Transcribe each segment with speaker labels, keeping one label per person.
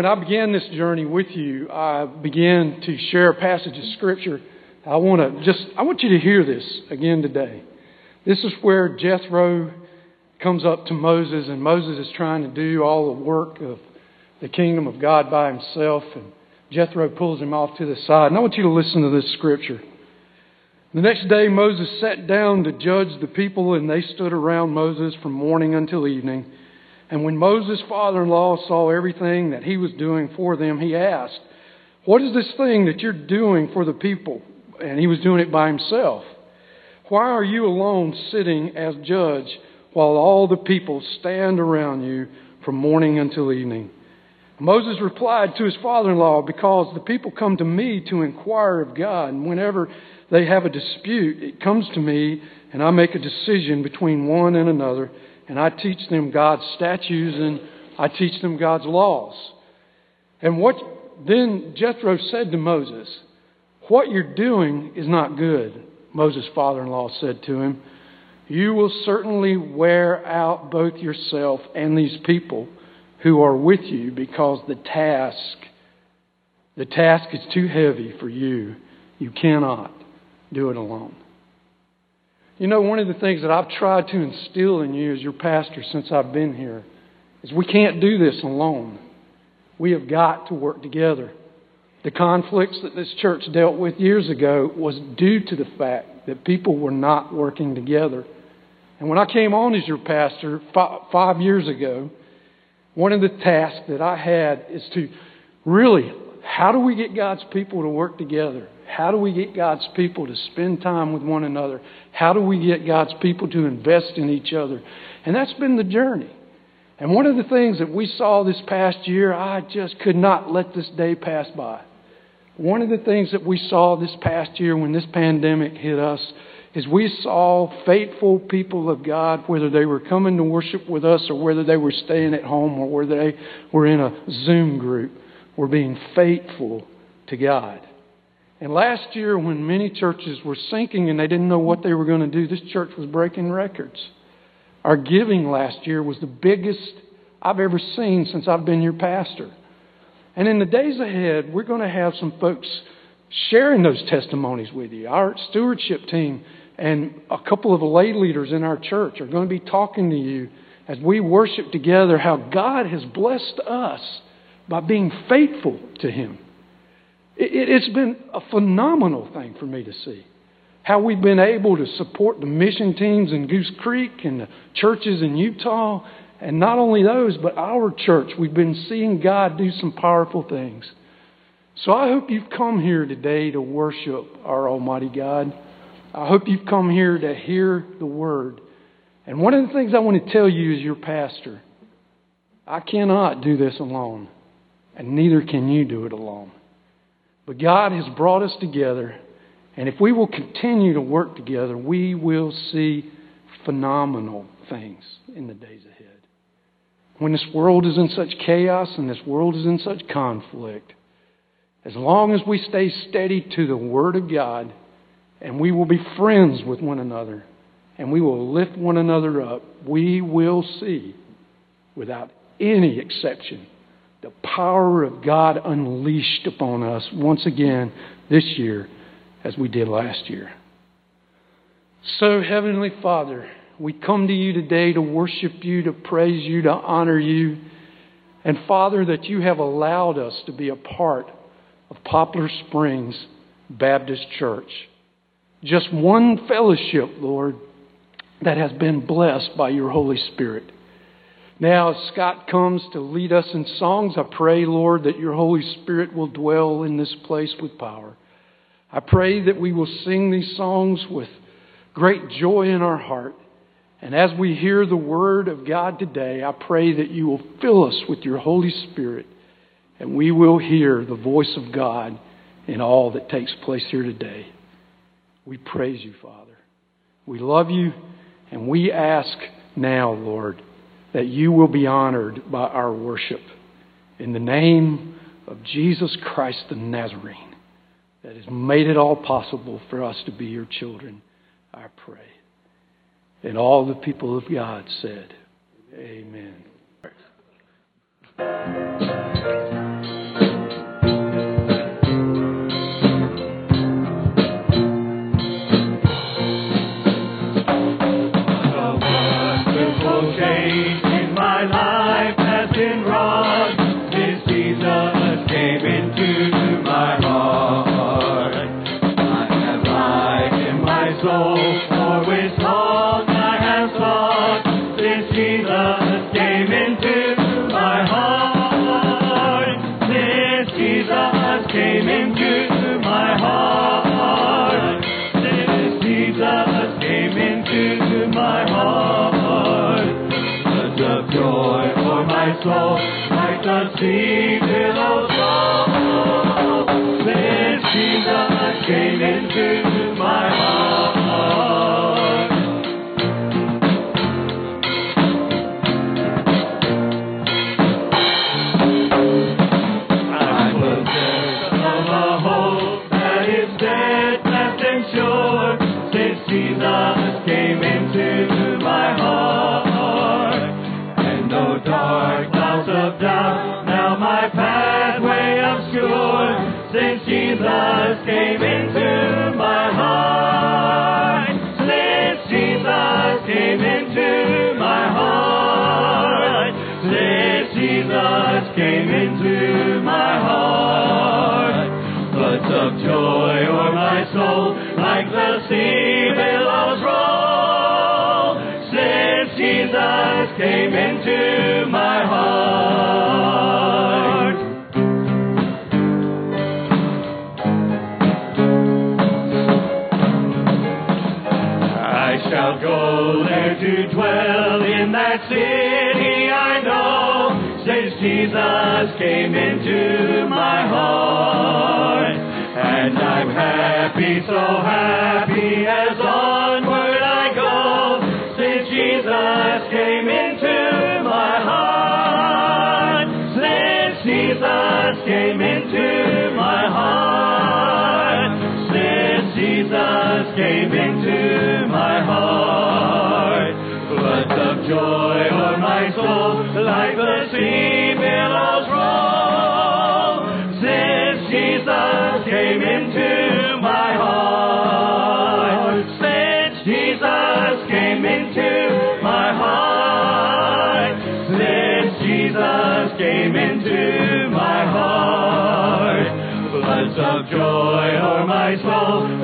Speaker 1: When I began this journey with you, I began to share a passage of Scripture. I want to just, I want you to hear this again today. This is where Jethro comes up to Moses, and Moses is trying to do all the work of the kingdom of God by himself. And Jethro pulls him off to the side. And I want you to listen to this scripture. The next day, Moses sat down to judge the people, and they stood around Moses from morning until evening. And when Moses' father in law saw everything that he was doing for them, he asked, What is this thing that you're doing for the people? And he was doing it by himself. Why are you alone sitting as judge while all the people stand around you from morning until evening? Moses replied to his father in law, Because the people come to me to inquire of God, and whenever they have a dispute, it comes to me, and I make a decision between one and another and I teach them God's statutes and I teach them God's laws. And what then Jethro said to Moses, What you're doing is not good, Moses' father in law said to him. You will certainly wear out both yourself and these people who are with you because the task the task is too heavy for you. You cannot do it alone. You know, one of the things that I've tried to instill in you as your pastor since I've been here is we can't do this alone. We have got to work together. The conflicts that this church dealt with years ago was due to the fact that people were not working together. And when I came on as your pastor five years ago, one of the tasks that I had is to really, how do we get God's people to work together? How do we get God's people to spend time with one another? How do we get God's people to invest in each other? And that's been the journey. And one of the things that we saw this past year, I just could not let this day pass by. One of the things that we saw this past year when this pandemic hit us is we saw faithful people of God, whether they were coming to worship with us or whether they were staying at home or whether they were in a Zoom group, were being faithful to God. And last year, when many churches were sinking and they didn't know what they were going to do, this church was breaking records. Our giving last year was the biggest I've ever seen since I've been your pastor. And in the days ahead, we're going to have some folks sharing those testimonies with you. Our stewardship team and a couple of lay leaders in our church are going to be talking to you as we worship together how God has blessed us by being faithful to Him. It's been a phenomenal thing for me to see how we've been able to support the mission teams in Goose Creek and the churches in Utah. And not only those, but our church. We've been seeing God do some powerful things. So I hope you've come here today to worship our Almighty God. I hope you've come here to hear the Word. And one of the things I want to tell you as your pastor, I cannot do this alone, and neither can you do it alone. But God has brought us together, and if we will continue to work together, we will see phenomenal things in the days ahead. When this world is in such chaos and this world is in such conflict, as long as we stay steady to the Word of God, and we will be friends with one another, and we will lift one another up, we will see, without any exception, the power of God unleashed upon us once again this year as we did last year. So, Heavenly Father, we come to you today to worship you, to praise you, to honor you. And Father, that you have allowed us to be a part of Poplar Springs Baptist Church. Just one fellowship, Lord, that has been blessed by your Holy Spirit. Now, as Scott comes to lead us in songs, I pray, Lord, that your Holy Spirit will dwell in this place with power. I pray that we will sing these songs with great joy in our heart. And as we hear the word of God today, I pray that you will fill us with your Holy Spirit and we will hear the voice of God in all that takes place here today. We praise you, Father. We love you, and we ask now, Lord that you will be honored by our worship. In the name of Jesus Christ the Nazarene, that has made it all possible for us to be your children, I pray. And all the people of God said, Amen.
Speaker 2: Jesus came into Jesus came into my heart. And I'm happy, so happy as soul,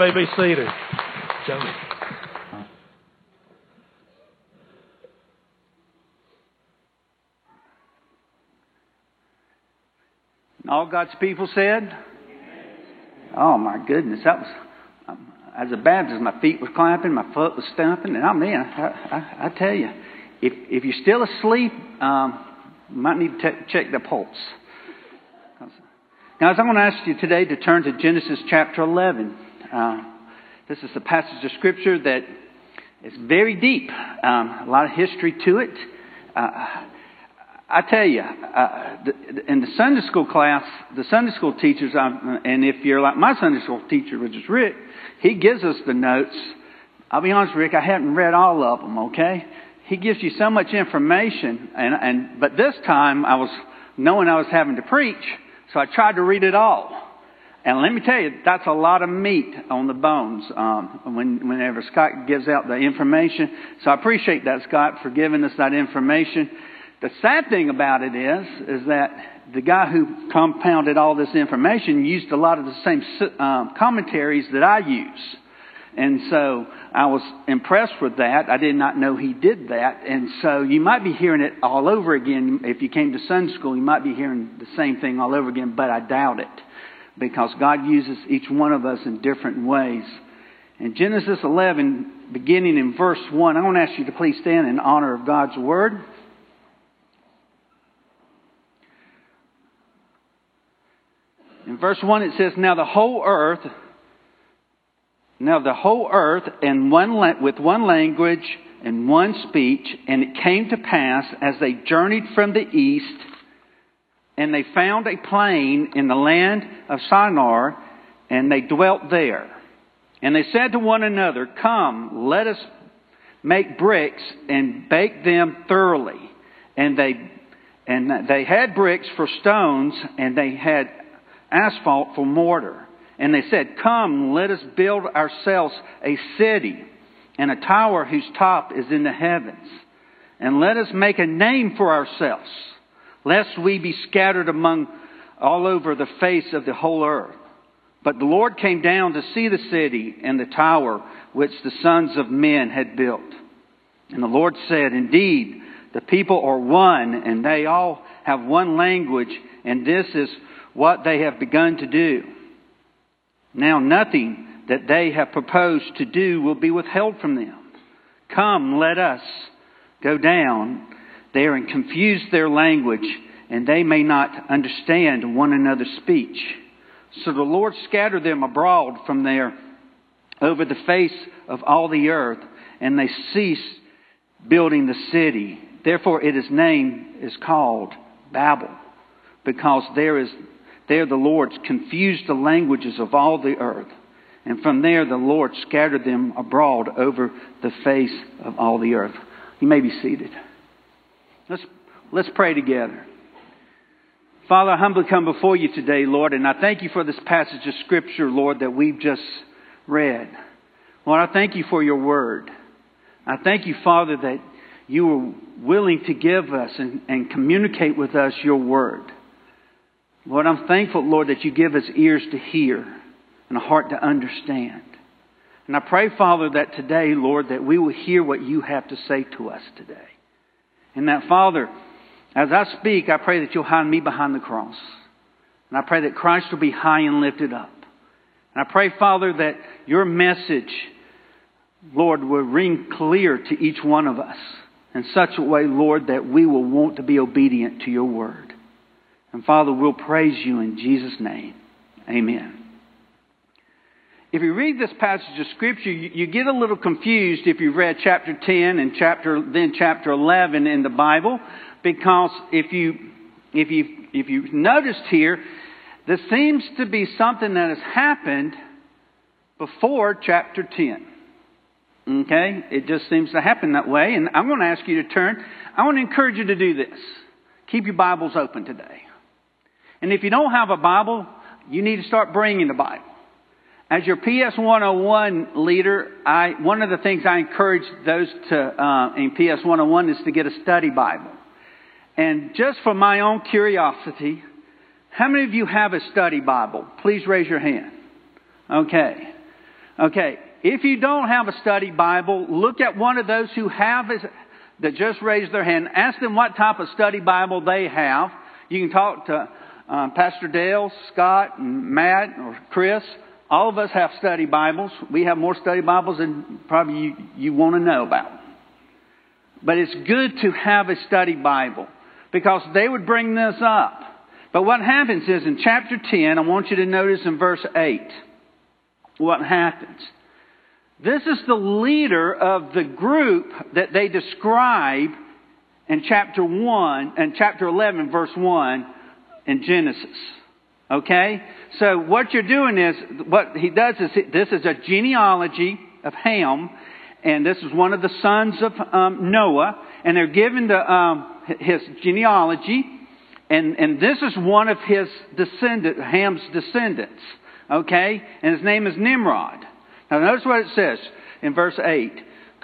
Speaker 3: may be seated.
Speaker 4: And all God's people said, Oh my goodness, that was. Um, as a Baptist, my feet were clapping, my foot was stomping, and I mean, I, I, I tell you, if if you're still asleep, um, you might need to t- check the pulse. Now, I'm going to ask you today to turn to Genesis chapter 11. Uh, this is a passage of scripture that is very deep, um, a lot of history to it. Uh, I tell you, uh, in the Sunday school class, the Sunday school teachers, um, and if you're like my Sunday school teacher, which is Rick, he gives us the notes. I'll be honest, Rick, I haven't read all of them. Okay, he gives you so much information, and and but this time I was knowing I was having to preach, so I tried to read it all. And let me tell you, that's a lot of meat on the bones um, when, whenever Scott gives out the information. So I appreciate that, Scott, for giving us that information. The sad thing about it is, is that the guy who compounded all this information used a lot of the same um, commentaries that I use. And so I was impressed with that. I did not know he did that. And so you might be hearing it all over again. If you came to Sunday school, you might be hearing the same thing all over again, but I doubt it. Because God uses each one of us in different ways. In Genesis 11, beginning in verse 1, I want to ask you to please stand in honor of God's Word. In verse 1 it says, Now the whole earth, now the whole earth and one with one language and one speech, and it came to pass as they journeyed from the east, and they found a plain in the land of Shinar, and they dwelt there. And they said to one another, Come, let us make bricks and bake them thoroughly. And they and they had bricks for stones, and they had asphalt for mortar. And they said, Come, let us build ourselves a city and a tower whose top is in the heavens. And let us make a name for ourselves, lest we be scattered among all over the face of the whole earth. But the Lord came down to see the city and the tower which the sons of men had built. And the Lord said, Indeed, the people are one, and they all have one language, and this is what they have begun to do. Now nothing that they have proposed to do will be withheld from them. Come, let us go down there and confuse their language, and they may not understand one another's speech. So the Lord scattered them abroad from there over the face of all the earth, and they ceased building the city. Therefore, its name is called Babel, because there is there the Lord confused the languages of all the earth. And from there the Lord scattered them abroad over the face of all the earth. You may be seated. Let's, let's pray together. Father, I humbly come before you today, Lord, and I thank you for this passage of Scripture, Lord, that we've just read. Lord, I thank you for your word. I thank you, Father, that you were willing to give us and, and communicate with us your word. Lord, I'm thankful, Lord, that you give us ears to hear and a heart to understand. And I pray, Father, that today, Lord, that we will hear what you have to say to us today. And that, Father, as I speak, I pray that you'll hide me behind the cross. And I pray that Christ will be high and lifted up. And I pray, Father, that your message, Lord, will ring clear to each one of us in such a way, Lord, that we will want to be obedient to your word. And Father, we'll praise you in Jesus' name. Amen. If you read this passage of Scripture, you, you get a little confused if you've read chapter 10 and chapter, then chapter 11 in the Bible, because if you, if you, if you've noticed here, there seems to be something that has happened before chapter 10. Okay? It just seems to happen that way. And I'm going to ask you to turn. I want to encourage you to do this. Keep your Bibles open today. And if you don't have a Bible, you need to start bringing the Bible. As your PS 101 leader, I, one of the things I encourage those to, uh, in PS 101 is to get a study Bible. And just for my own curiosity, how many of you have a study Bible? Please raise your hand. Okay. Okay. If you don't have a study Bible, look at one of those who have that just raised their hand. Ask them what type of study Bible they have. You can talk to um, Pastor Dale, Scott, Matt, or Chris. All of us have study Bibles. We have more study Bibles than probably you, you want to know about. But it's good to have a study Bible because they would bring this up. But what happens is in chapter 10, I want you to notice in verse 8 what happens. This is the leader of the group that they describe in chapter 1 and chapter 11 verse 1 in Genesis. Okay? So what you're doing is, what he does is, this is a genealogy of Ham, and this is one of the sons of um, Noah, and they're given the, um, his genealogy, and, and this is one of his descendant, Ham's descendants. Okay? And his name is Nimrod. Now notice what it says in verse 8.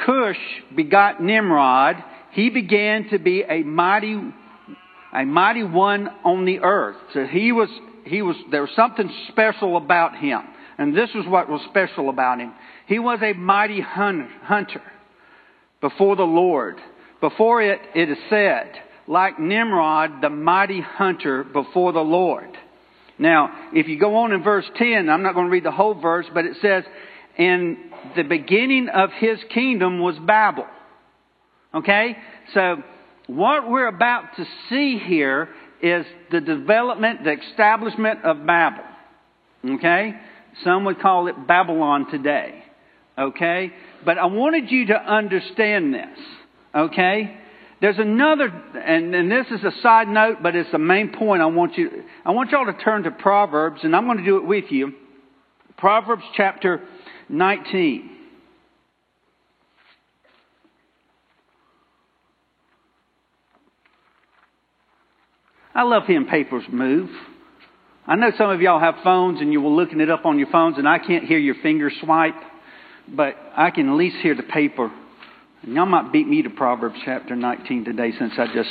Speaker 4: Cush begot Nimrod. He began to be a mighty a mighty one on the earth. So he was, he was, there was something special about him. And this was what was special about him. He was a mighty hunter before the Lord. Before it, it is said, like Nimrod, the mighty hunter before the Lord. Now, if you go on in verse 10, I'm not going to read the whole verse, but it says, in the beginning of his kingdom was Babel. Okay? So, what we're about to see here is the development, the establishment of Babel. Okay? Some would call it Babylon today. Okay? But I wanted you to understand this. Okay? There's another, and, and this is a side note, but it's the main point I want you, I want y'all to turn to Proverbs, and I'm going to do it with you. Proverbs chapter 19. I love hearing papers move. I know some of y'all have phones and you were looking it up on your phones and I can't hear your finger swipe, but I can at least hear the paper. And y'all might beat me to Proverbs chapter 19 today since I just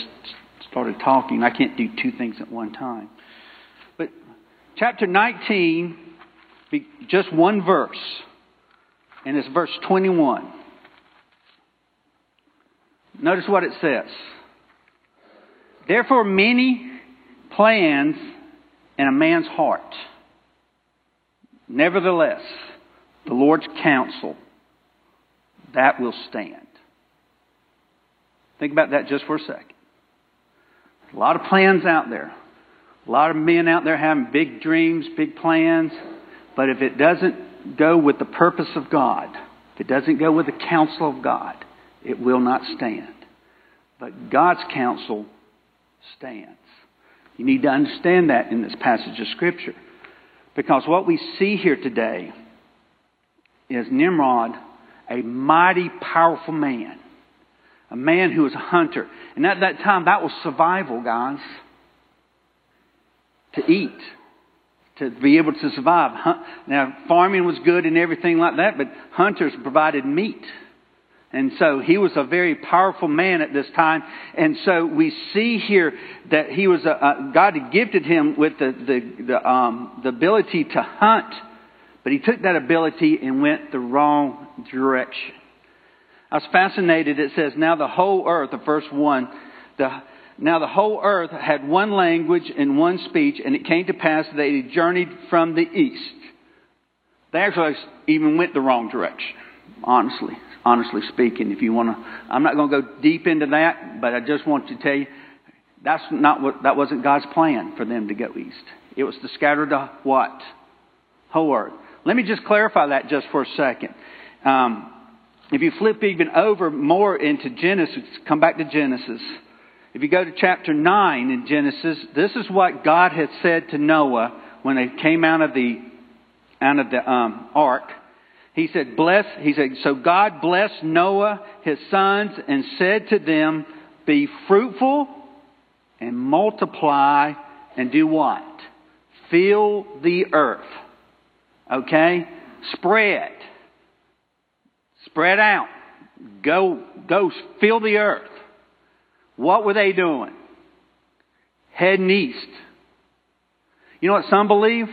Speaker 4: started talking. I can't do two things at one time. But chapter 19, just one verse, and it's verse 21. Notice what it says. Therefore, many plans in a man's heart. Nevertheless, the Lord's counsel, that will stand. Think about that just for a second. A lot of plans out there. A lot of men out there having big dreams, big plans. But if it doesn't go with the purpose of God, if it doesn't go with the counsel of God, it will not stand. But God's counsel stands. You need to understand that in this passage of Scripture. Because what we see here today is Nimrod, a mighty, powerful man. A man who was a hunter. And at that time, that was survival, guys. To eat. To be able to survive. Now, farming was good and everything like that, but hunters provided meat. And so he was a very powerful man at this time. And so we see here that he was a, a God had gifted him with the, the, the, um, the ability to hunt, but he took that ability and went the wrong direction. I was fascinated. It says, now the whole earth, the first one, the, now the whole earth had one language and one speech, and it came to pass that they journeyed from the east. They actually even went the wrong direction, honestly honestly speaking. If you want to, I'm not going to go deep into that, but I just want to tell you that's not what, that wasn't God's plan for them to go east. It was to scatter the what? Whole earth. Let me just clarify that just for a second. Um, if you flip even over more into Genesis, come back to Genesis. If you go to chapter 9 in Genesis, this is what God had said to Noah when they came out of the, out of the um, ark. He said, bless, he said, so God blessed Noah, his sons, and said to them, be fruitful and multiply and do what? Fill the earth. Okay? Spread. Spread out. Go, go fill the earth. What were they doing? Heading east. You know what some believe?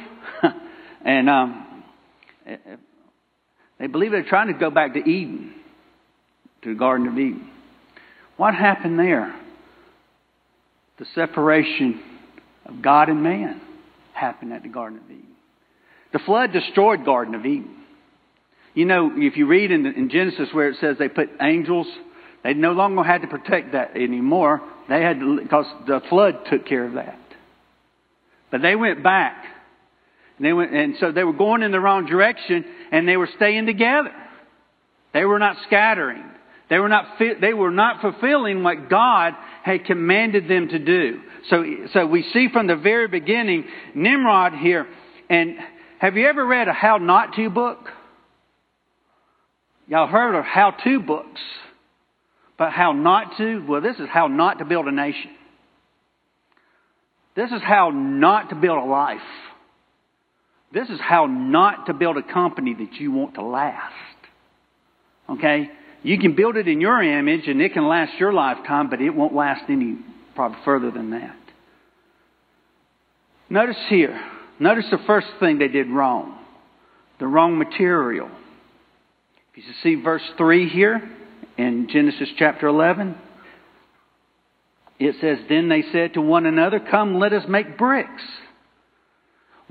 Speaker 4: and um, they believe they're trying to go back to Eden, to the Garden of Eden. What happened there? The separation of God and man happened at the Garden of Eden. The flood destroyed Garden of Eden. You know, if you read in, in Genesis where it says they put angels, they no longer had to protect that anymore. They had to, because the flood took care of that. But they went back and, they went, and so they were going in the wrong direction and they were staying together. They were not scattering. They were not, they were not fulfilling what God had commanded them to do. So, so we see from the very beginning, Nimrod here, and have you ever read a how not to book? Y'all heard of how to books. But how not to? Well, this is how not to build a nation. This is how not to build a life. This is how not to build a company that you want to last. Okay? You can build it in your image and it can last your lifetime, but it won't last any probably further than that. Notice here, notice the first thing they did wrong. The wrong material. If you see verse 3 here in Genesis chapter 11, it says, Then they said to one another, Come, let us make bricks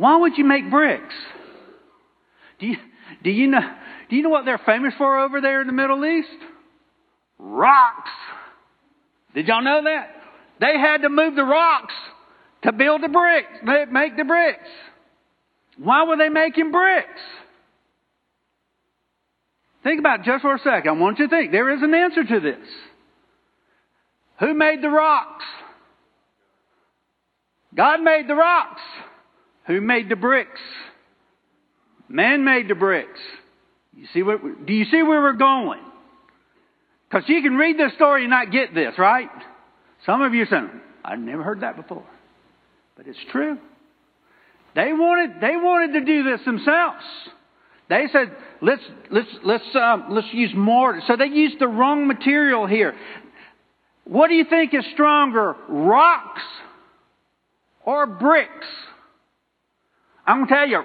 Speaker 4: why would you make bricks? Do you, do you know, do you know what they're famous for over there in the Middle East? Rocks. Did y'all know that? They had to move the rocks to build the bricks, make the bricks. Why were they making bricks? Think about it just for a second. I want you to think. There is an answer to this. Who made the rocks? God made the rocks. Who made the bricks? Man made the bricks. You see what, do you see where we're going? Because you can read this story and not get this, right? Some of you saying, I've never heard that before. But it's true. They wanted, they wanted to do this themselves. They said, let's, let's, let's, um, let's use mortar. So they used the wrong material here. What do you think is stronger, rocks or bricks? I'm going to tell you,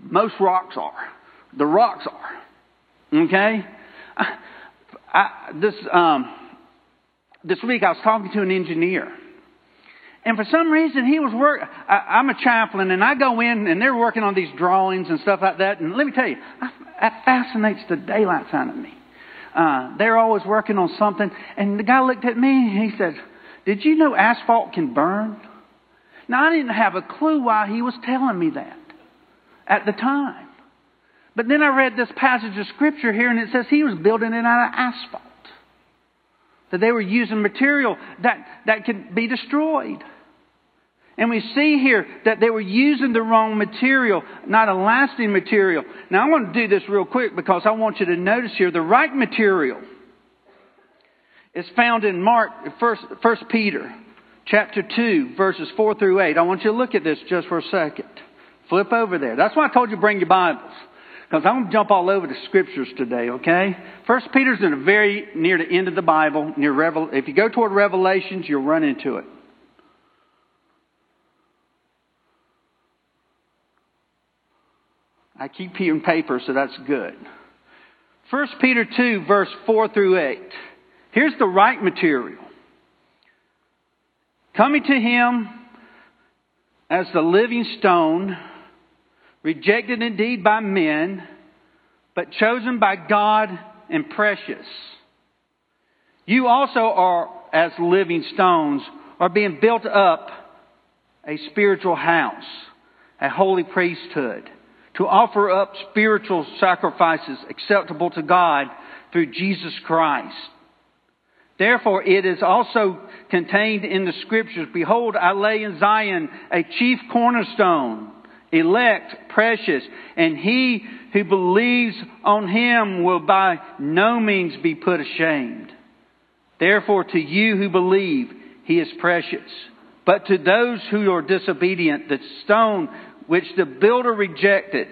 Speaker 4: most rocks are. The rocks are. Okay? I, I, this, um, this week I was talking to an engineer. And for some reason, he was work. I, am a chaplain, and I go in, and they're working on these drawings and stuff like that. And let me tell you, I, that fascinates the daylights out of me. Uh, they're always working on something, and the guy looked at me, and he said, "Did you know asphalt can burn?" Now I didn't have a clue why he was telling me that at the time. But then I read this passage of scripture here, and it says he was building it out of asphalt. That they were using material that, that could be destroyed. And we see here that they were using the wrong material, not a lasting material. Now I want to do this real quick because I want you to notice here the right material is found in Mark, first, first Peter, chapter 2, verses 4 through 8. I want you to look at this just for a second. Flip over there. That's why I told you bring your Bibles. Because I'm going to jump all over the scriptures today, okay? First Peter's in a very near the end of the Bible, near Revel. If you go toward Revelations, you'll run into it. I keep hearing paper, so that's good. First Peter 2, verse 4 through 8. Here's the right material. Coming to him as the living stone, rejected indeed by men, but chosen by God and precious. You also are, as living stones, are being built up a spiritual house, a holy priesthood, to offer up spiritual sacrifices acceptable to God through Jesus Christ. Therefore, it is also contained in the scriptures, Behold, I lay in Zion a chief cornerstone, elect, precious, and he who believes on him will by no means be put ashamed. Therefore, to you who believe, he is precious. But to those who are disobedient, the stone which the builder rejected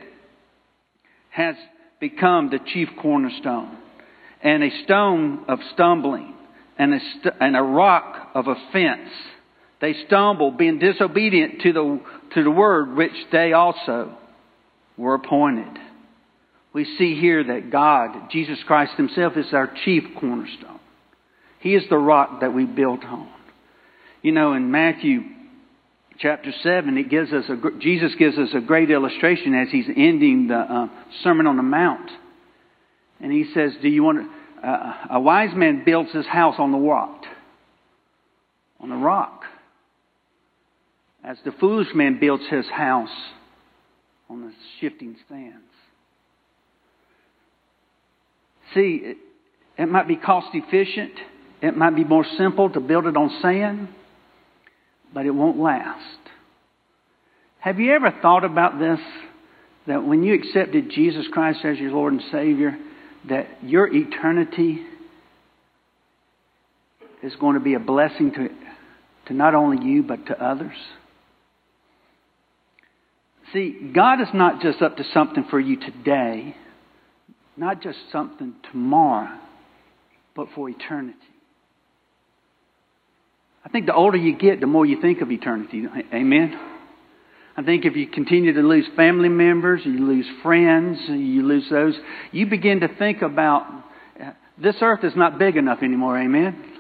Speaker 4: has become the chief cornerstone and a stone of stumbling and a, st- and a rock of offense. They stumble, being disobedient to the, to the word which they also were appointed. We see here that God, Jesus Christ Himself, is our chief cornerstone. He is the rock that we built on. You know, in Matthew chapter 7, it gives us a, Jesus gives us a great illustration as He's ending the uh, Sermon on the Mount. And He says, Do you want to a wise man builds his house on the what? On the rock. As the foolish man builds his house on the shifting sands. See, it, it might be cost efficient. It might be more simple to build it on sand, but it won't last. Have you ever thought about this? That when you accepted Jesus Christ as your Lord and Savior, that your eternity is going to be a blessing to, to not only you, but to others. See, God is not just up to something for you today, not just something tomorrow, but for eternity. I think the older you get, the more you think of eternity. Amen? I think if you continue to lose family members, you lose friends, you lose those, you begin to think about this earth is not big enough anymore. Amen.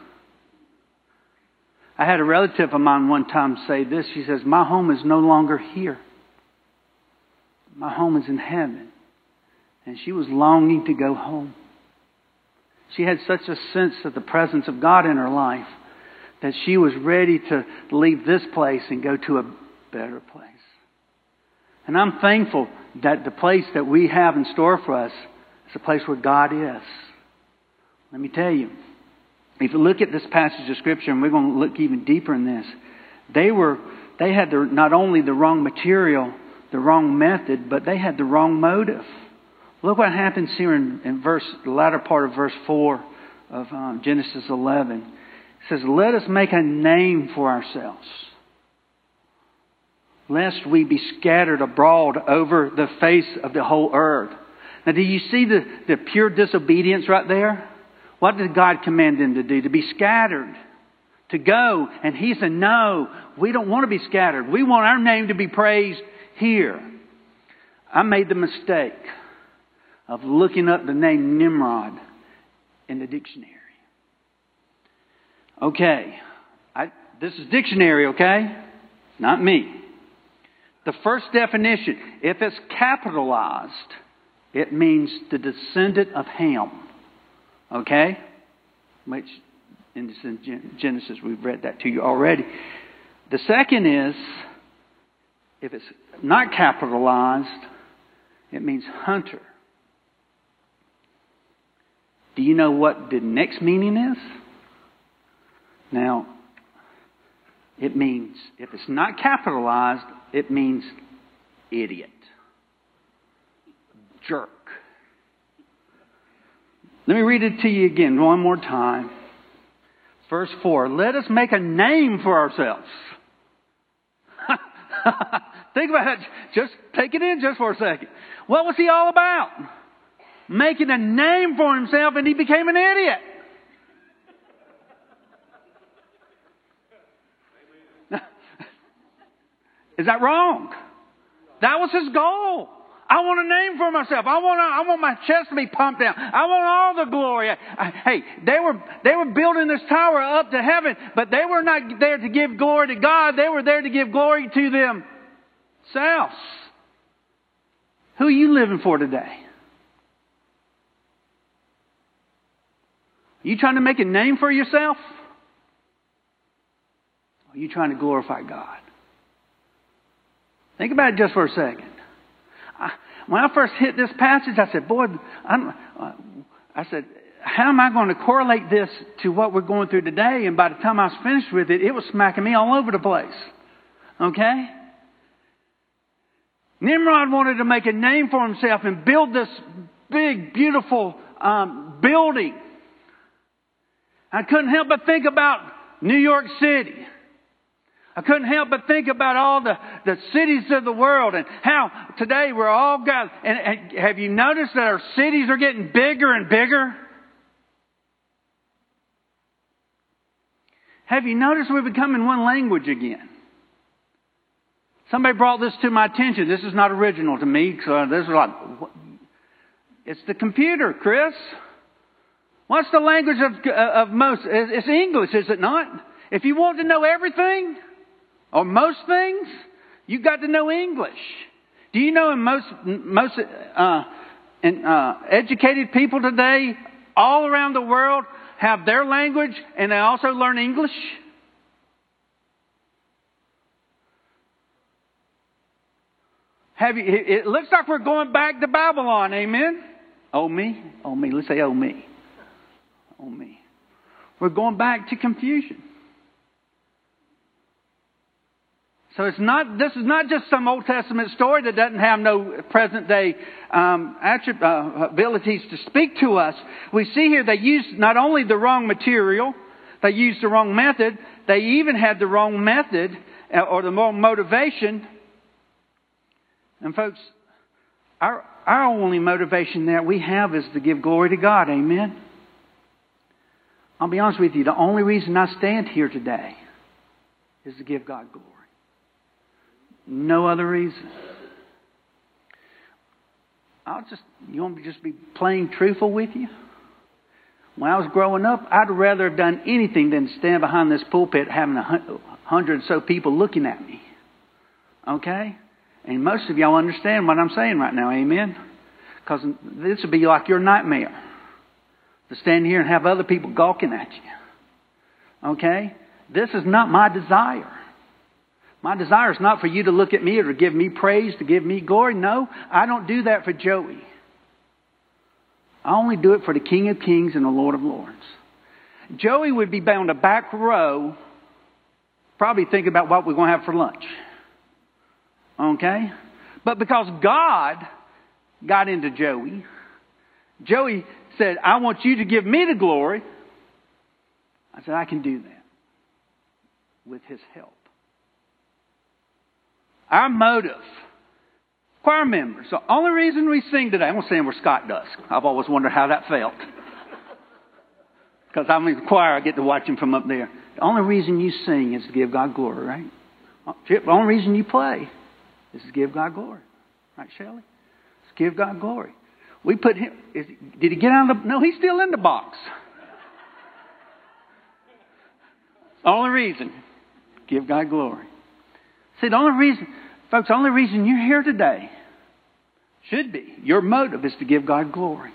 Speaker 4: I had a relative of mine one time say this. She says, My home is no longer here. My home is in heaven. And she was longing to go home. She had such a sense of the presence of God in her life that she was ready to leave this place and go to a better place. And I'm thankful that the place that we have in store for us is a place where God is. Let me tell you, if you look at this passage of Scripture, and we're going to look even deeper in this, they were they had the, not only the wrong material, the wrong method, but they had the wrong motive. Look what happens here in, in verse the latter part of verse four of um, Genesis 11. It says, "Let us make a name for ourselves." Lest we be scattered abroad over the face of the whole earth. Now, do you see the, the pure disobedience right there? What did God command them to do? To be scattered, to go. And He said, No, we don't want to be scattered. We want our name to be praised here. I made the mistake of looking up the name Nimrod in the dictionary. Okay, I, this is dictionary, okay? Not me. The first definition, if it's capitalized, it means the descendant of Ham. Okay? Which in Genesis, we've read that to you already. The second is, if it's not capitalized, it means hunter. Do you know what the next meaning is? Now, it means, if it's not capitalized, it means idiot, jerk. Let me read it to you again one more time. Verse 4 Let us make a name for ourselves. Think about it. Just take it in just for a second. What was he all about? Making a name for himself, and he became an idiot. Is that wrong? That was his goal. I want a name for myself. I want, I want my chest to be pumped out. I want all the glory. I, hey, they were, they were building this tower up to heaven, but they were not there to give glory to God. They were there to give glory to themselves. Who are you living for today? Are you trying to make a name for yourself? Or are you trying to glorify God? Think about it just for a second. I, when I first hit this passage, I said, boy, I'm, uh, I said, how am I going to correlate this to what we're going through today? And by the time I was finished with it, it was smacking me all over the place. Okay? Nimrod wanted to make a name for himself and build this big, beautiful um, building. I couldn't help but think about New York City. I couldn't help but think about all the, the cities of the world and how today we're all got. And, and have you noticed that our cities are getting bigger and bigger? Have you noticed we're becoming one language again? Somebody brought this to my attention. This is not original to me. So this is like, it's the computer, Chris. What's the language of, of most? It's English, is it not? If you want to know everything, or most things, you got to know English. Do you know in most most uh, in, uh, educated people today all around the world have their language and they also learn English? Have you, it looks like we're going back to Babylon, amen? Oh me, oh me. Let's say oh me, oh me. We're going back to confusion. So it's not, this is not just some Old Testament story that doesn't have no present day um, attrib- uh, abilities to speak to us. We see here they used not only the wrong material, they used the wrong method, they even had the wrong method uh, or the wrong motivation. And folks, our, our only motivation that we have is to give glory to God. Amen? I'll be honest with you, the only reason I stand here today is to give God glory. No other reason. I'll just, you want me to just be plain truthful with you? When I was growing up, I'd rather have done anything than stand behind this pulpit having a hundred so people looking at me. Okay? And most of y'all understand what I'm saying right now, amen? Because this would be like your nightmare to stand here and have other people gawking at you. Okay? This is not my desire. My desire is not for you to look at me or to give me praise, to give me glory. No, I don't do that for Joey. I only do it for the King of Kings and the Lord of Lords. Joey would be bound a back row, probably thinking about what we're going to have for lunch. Okay? But because God got into Joey, Joey said, I want you to give me the glory. I said, I can do that with his help. Our motive, choir members, the only reason we sing today, I'm going to sing where Scott does. I've always wondered how that felt. Because I'm in the choir, I get to watch him from up there. The only reason you sing is to give God glory, right? The only reason you play is to give God glory. Right, Shelley? It's give God glory. We put him, is, did he get out of the, no, he's still in the box. Only reason, give God glory. See, the only reason, folks, the only reason you're here today should be your motive is to give God glory,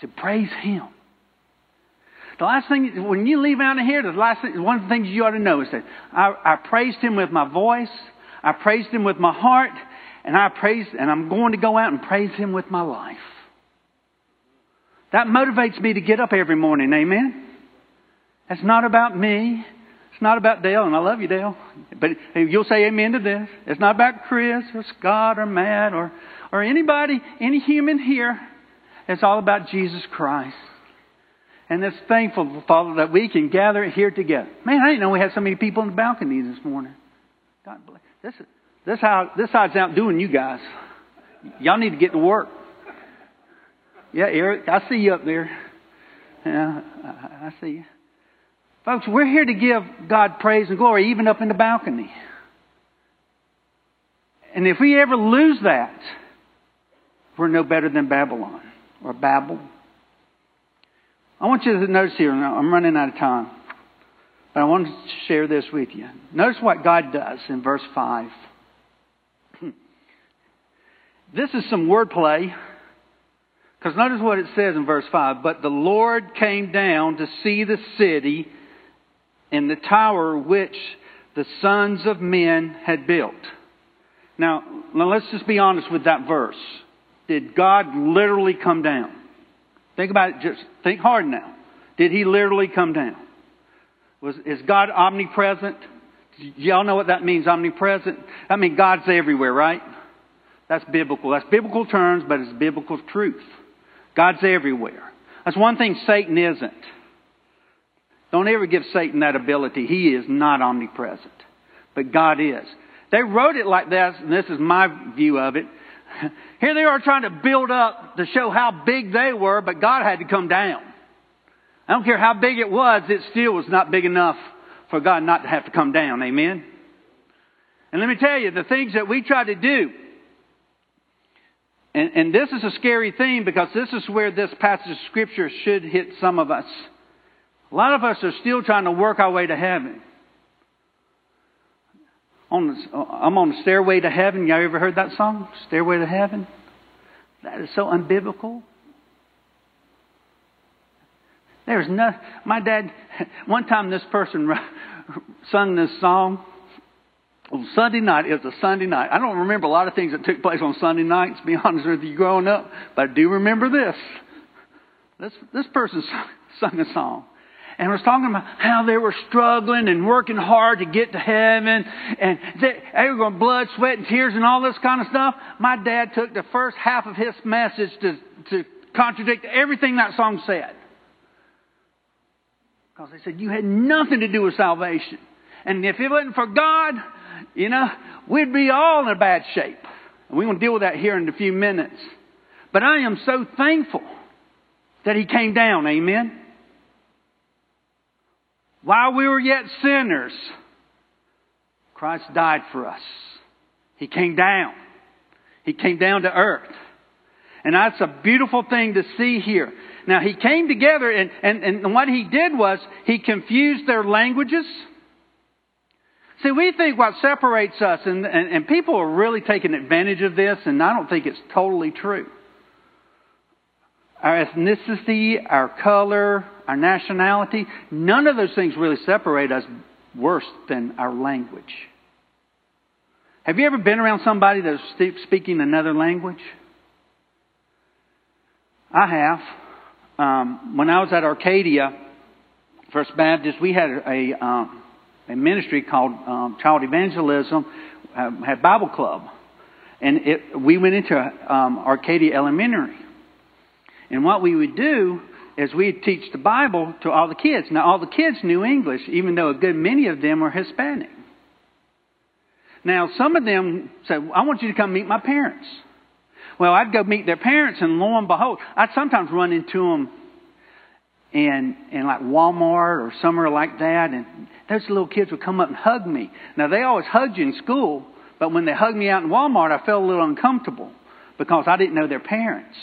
Speaker 4: to praise Him. The last thing, when you leave out of here, the last thing, one of the things you ought to know is that I, I praised Him with my voice, I praised Him with my heart, and I praise, and I'm going to go out and praise Him with my life. That motivates me to get up every morning. Amen. That's not about me. It's not about Dale, and I love you, Dale. But you'll say amen to this. It's not about Chris or Scott or Matt or, or anybody, any human here. It's all about Jesus Christ. And it's thankful, Father, that we can gather here together. Man, I didn't know we had so many people in the balcony this morning. God bless. This is this how this side's outdoing you guys. Y'all need to get to work. Yeah, Eric, I see you up there. Yeah, I, I see you. Folks, we're here to give God praise and glory, even up in the balcony. And if we ever lose that, we're no better than Babylon or Babel. I want you to notice here, I'm running out of time, but I want to share this with you. Notice what God does in verse 5. This is some wordplay. Because notice what it says in verse 5. But the Lord came down to see the city in the tower which the sons of men had built. Now, now let's just be honest with that verse. Did God literally come down? Think about it, just think hard now. Did he literally come down? Was, is God omnipresent? Y'all know what that means, omnipresent? I mean, God's everywhere, right? That's biblical. That's biblical terms, but it's biblical truth. God's everywhere. That's one thing Satan isn't. Don't ever give Satan that ability. He is not omnipresent. But God is. They wrote it like this, and this is my view of it. Here they are trying to build up to show how big they were, but God had to come down. I don't care how big it was, it still was not big enough for God not to have to come down. Amen? And let me tell you, the things that we try to do, and, and this is a scary thing because this is where this passage of Scripture should hit some of us. A lot of us are still trying to work our way to heaven. On the, I'm on the stairway to heaven. Y'all ever heard that song? Stairway to heaven? That is so unbiblical. There's no, my dad, one time this person sung this song on Sunday night. It was a Sunday night. I don't remember a lot of things that took place on Sunday nights, to be honest with you, growing up, but I do remember this. This, this person sung a song and was talking about how they were struggling and working hard to get to heaven and they, they were going blood, sweat, and tears and all this kind of stuff. My dad took the first half of his message to, to contradict everything that song said. Because they said you had nothing to do with salvation. And if it wasn't for God, you know, we'd be all in a bad shape. And we're going to deal with that here in a few minutes. But I am so thankful that He came down. Amen. While we were yet sinners, Christ died for us. He came down. He came down to earth. And that's a beautiful thing to see here. Now, he came together, and, and, and what he did was he confused their languages. See, we think what separates us, and, and, and people are really taking advantage of this, and I don't think it's totally true. Our ethnicity, our color, our nationality, none of those things really separate us worse than our language. Have you ever been around somebody that's speaking another language? I have. Um, when I was at Arcadia First Baptist, we had a, um, a ministry called um, Child Evangelism, uh, had Bible Club. And it, we went into um, Arcadia Elementary. And what we would do is we'd teach the Bible to all the kids. Now, all the kids knew English, even though a good many of them were Hispanic. Now, some of them said, I want you to come meet my parents. Well, I'd go meet their parents, and lo and behold, I'd sometimes run into them in, in like Walmart or somewhere like that, and those little kids would come up and hug me. Now, they always hugged you in school, but when they hugged me out in Walmart, I felt a little uncomfortable because I didn't know their parents.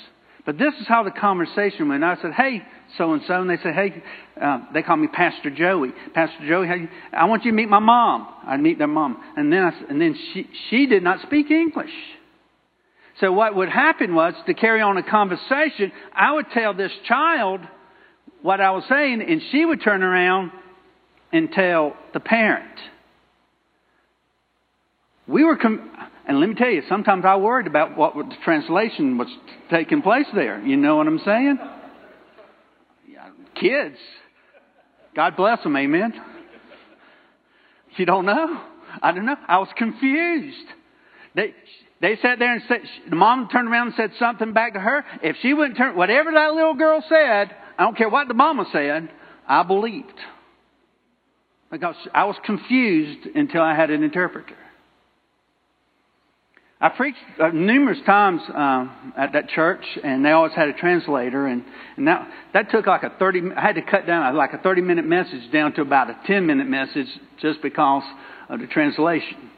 Speaker 4: But this is how the conversation went. I said, "Hey, so and so," and they said, "Hey," uh, they call me Pastor Joey. Pastor Joey, hey, I want you to meet my mom. I'd meet their mom, and then I, and then she she did not speak English. So what would happen was to carry on a conversation, I would tell this child what I was saying, and she would turn around and tell the parent. We were, com- and let me tell you, sometimes I worried about what the translation was taking place there. You know what I'm saying? Yeah, kids, God bless them, amen. You don't know? I don't know. I was confused. They, they sat there and said, the mom turned around and said something back to her. If she wouldn't turn, whatever that little girl said, I don't care what the mama said, I believed. Because I was confused until I had an interpreter. I preached uh, numerous times um, at that church, and they always had a translator, and, and that that took like a thirty. I had to cut down like a thirty minute message down to about a ten minute message just because of the translation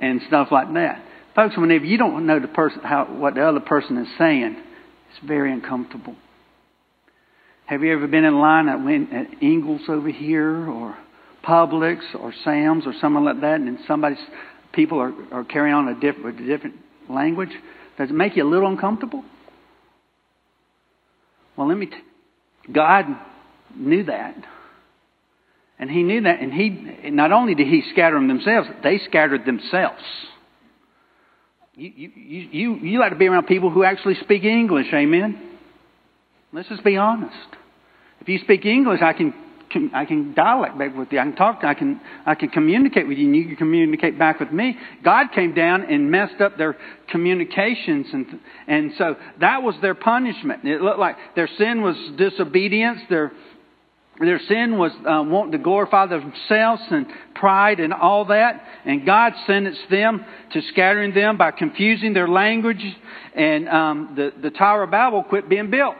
Speaker 4: and stuff like that. Folks, whenever you don't know the person how what the other person is saying, it's very uncomfortable. Have you ever been in line at, at Ingles over here, or Publix, or Sam's, or something like that, and somebody's people are, are carrying on a different, different language? Does it make you a little uncomfortable? Well, let me. T- God knew that, and He knew that, and He not only did He scatter them themselves, they scattered themselves. You you you you like to be around people who actually speak English, amen. Let's just be honest. If you speak English, I can I can dialect back with you. I can talk. I can I can communicate with you, and you can communicate back with me. God came down and messed up their communications, and and so that was their punishment. It looked like their sin was disobedience. Their their sin was uh, wanting to glorify themselves and pride and all that. And God sentenced them to scattering them by confusing their language, and um, the the Tower of Babel quit being built.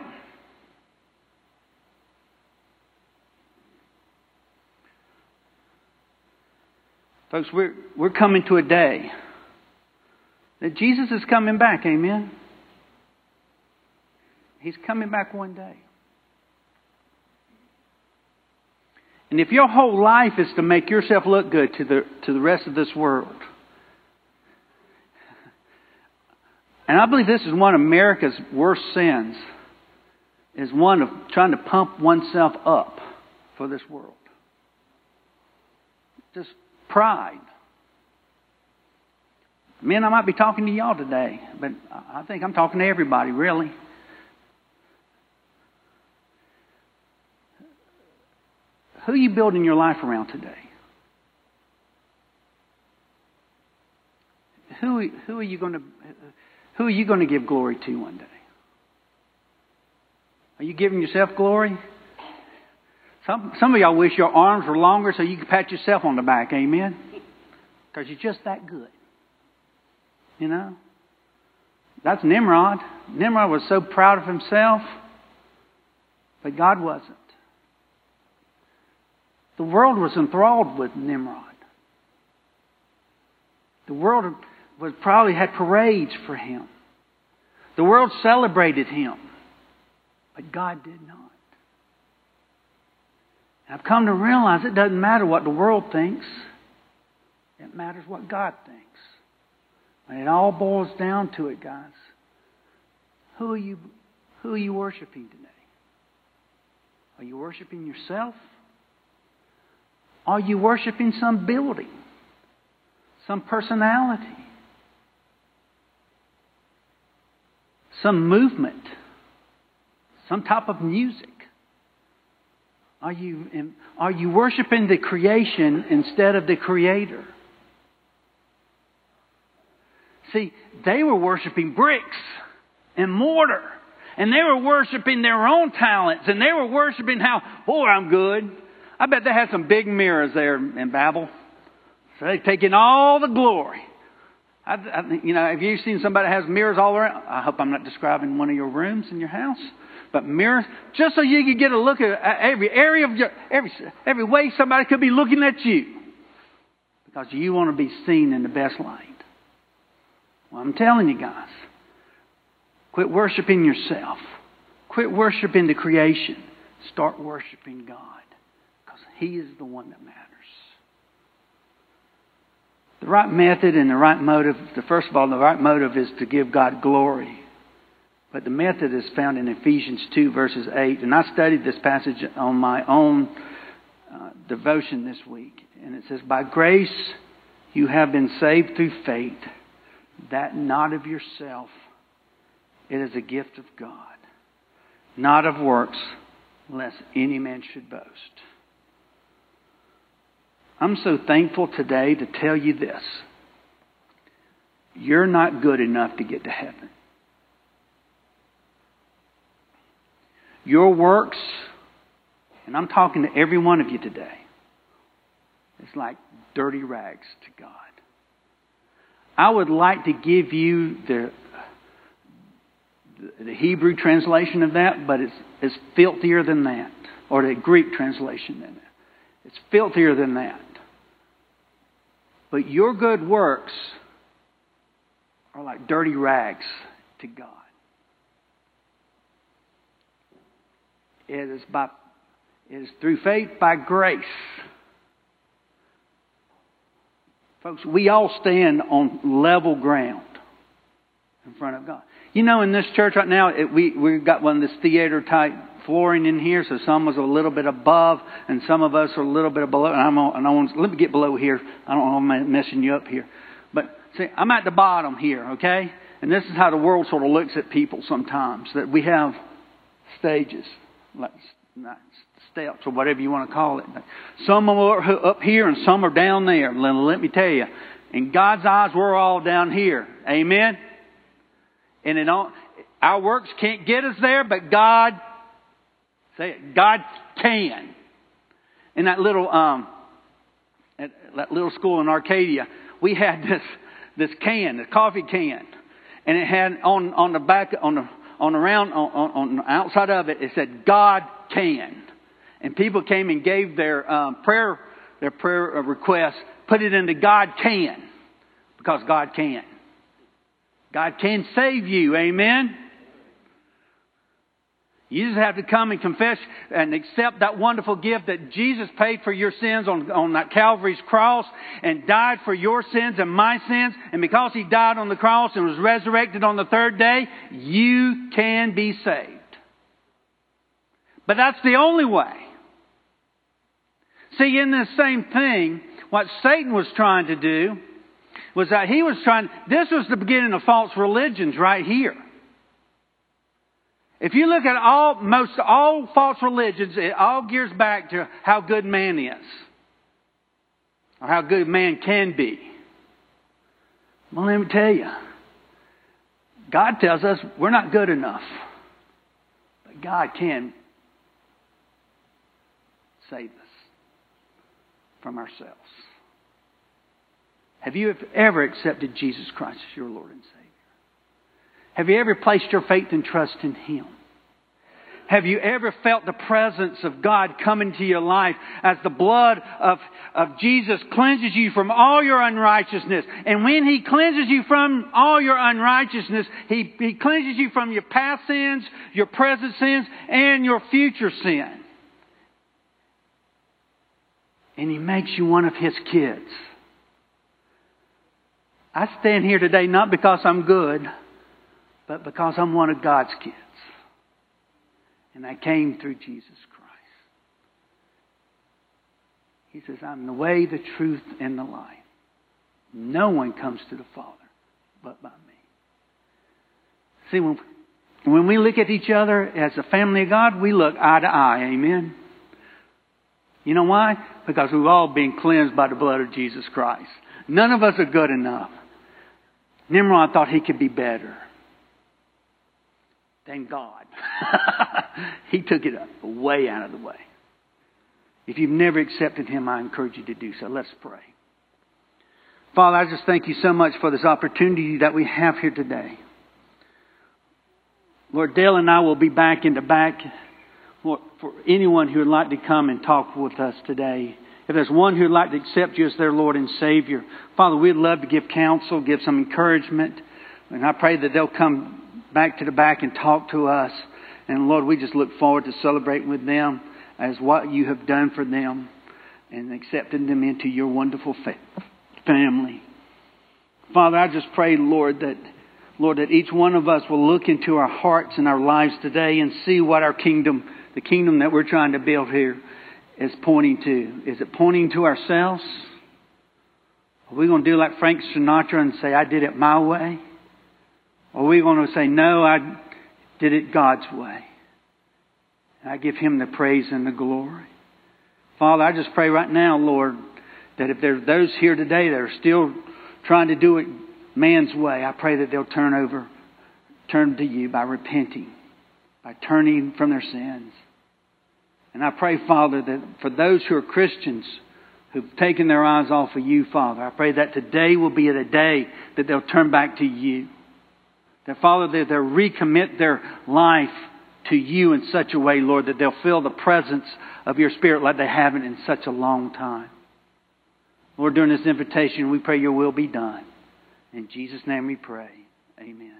Speaker 4: Folks, we're, we're coming to a day that Jesus is coming back. Amen. He's coming back one day. And if your whole life is to make yourself look good to the, to the rest of this world, and I believe this is one of America's worst sins, is one of trying to pump oneself up for this world. Just Pride. Men, I might be talking to y'all today, but I think I'm talking to everybody, really. Who are you building your life around today? Who, who are you going to who are you going to give glory to one day? Are you giving yourself glory? Some, some of y'all wish your arms were longer so you could pat yourself on the back. Amen? Because you're just that good. You know? That's Nimrod. Nimrod was so proud of himself, but God wasn't. The world was enthralled with Nimrod. The world was probably had parades for him. The world celebrated him, but God did not. I've come to realize it doesn't matter what the world thinks. It matters what God thinks. And it all boils down to it, guys. Who are you who are you worshiping today? Are you worshiping yourself? Are you worshiping some building? Some personality? Some movement? Some type of music? Are you, are you worshiping the creation instead of the Creator? See, they were worshiping bricks and mortar. And they were worshiping their own talents. And they were worshiping how, boy, I'm good. I bet they had some big mirrors there in Babel. So they're taking all the glory. I, I, you know, have you seen somebody that has mirrors all around? I hope I'm not describing one of your rooms in your house. But mirrors, just so you can get a look at every area of your, every, every way somebody could be looking at you. Because you want to be seen in the best light. Well, I'm telling you guys, quit worshiping yourself. Quit worshiping the creation. Start worshiping God. Because He is the one that matters. The right method and the right motive, the first of all, the right motive is to give God glory. But the method is found in Ephesians 2, verses 8. And I studied this passage on my own uh, devotion this week. And it says, By grace you have been saved through faith that not of yourself. It is a gift of God, not of works, lest any man should boast. I'm so thankful today to tell you this. You're not good enough to get to heaven. Your works, and I'm talking to every one of you today, it's like dirty rags to God. I would like to give you the the Hebrew translation of that, but it's, it's filthier than that, or the Greek translation than that. It's filthier than that. But your good works are like dirty rags to God. It is by it is through faith by grace Folks, we all stand on level ground in front of God. You know, in this church right now, it, we, we've got one of this theater type flooring in here, so some was a little bit above, and some of us are a little bit below. And I'm on, and I want let me get below here. I don't know if I'm messing you up here, but see, I'm at the bottom here, okay? And this is how the world sort of looks at people sometimes. That we have stages, like steps or whatever you want to call it. Some are up here and some are down there. Let me tell you, in God's eyes, we're all down here. Amen. And it all, our works can't get us there, but God, say it, God can. In that little, um, at that little school in Arcadia, we had this this can, this coffee can, and it had on on the back on the on the round on, on, on outside of it, it said God can and people came and gave their um, prayer their prayer requests, put it into God can, because God can. God can save you. Amen. You just have to come and confess and accept that wonderful gift that Jesus paid for your sins on, on that Calvary's cross and died for your sins and my sins. And because He died on the cross and was resurrected on the third day, you can be saved. But that's the only way. See, in this same thing, what Satan was trying to do was that he was trying, this was the beginning of false religions right here. If you look at all, most all false religions, it all gears back to how good man is. Or how good man can be. Well, let me tell you. God tells us we're not good enough. But God can save us from ourselves. Have you ever accepted Jesus Christ as your Lord and Savior? Have you ever placed your faith and trust in Him? Have you ever felt the presence of God come into your life as the blood of, of Jesus cleanses you from all your unrighteousness? And when He cleanses you from all your unrighteousness, He, he cleanses you from your past sins, your present sins, and your future sins and He makes you one of His kids. I stand here today not because I'm good, but because I'm one of God's kids. And I came through Jesus Christ. He says, I'm the way, the truth, and the life. No one comes to the Father but by me. See, when, when we look at each other as a family of God, we look eye to eye. Amen. You know why? Because we've all been cleansed by the blood of Jesus Christ. None of us are good enough. Nimrod thought he could be better than God. he took it way out of the way. If you've never accepted him, I encourage you to do so. Let's pray. Father, I just thank you so much for this opportunity that we have here today. Lord, Dale and I will be back in the back for, for anyone who would like to come and talk with us today. If there's one who would like to accept you as their Lord and Savior, Father, we'd love to give counsel, give some encouragement. And I pray that they'll come back to the back and talk to us. And Lord, we just look forward to celebrating with them as what you have done for them and accepting them into your wonderful fa- family. Father, I just pray, Lord, that Lord, that each one of us will look into our hearts and our lives today and see what our kingdom, the kingdom that we're trying to build here, is pointing to. Is it pointing to ourselves? Are we going to do like Frank Sinatra and say, I did it my way? Or are we going to say, no, I did it God's way? I give Him the praise and the glory. Father, I just pray right now, Lord, that if there are those here today that are still trying to do it man's way, I pray that they'll turn over, turn to you by repenting, by turning from their sins. And I pray, Father, that for those who are Christians who've taken their eyes off of you, Father, I pray that today will be the day that they'll turn back to you. That, Father, that they'll recommit their life to you in such a way, Lord, that they'll feel the presence of your Spirit like they haven't in such a long time. Lord, during this invitation, we pray your will be done. In Jesus' name we pray. Amen.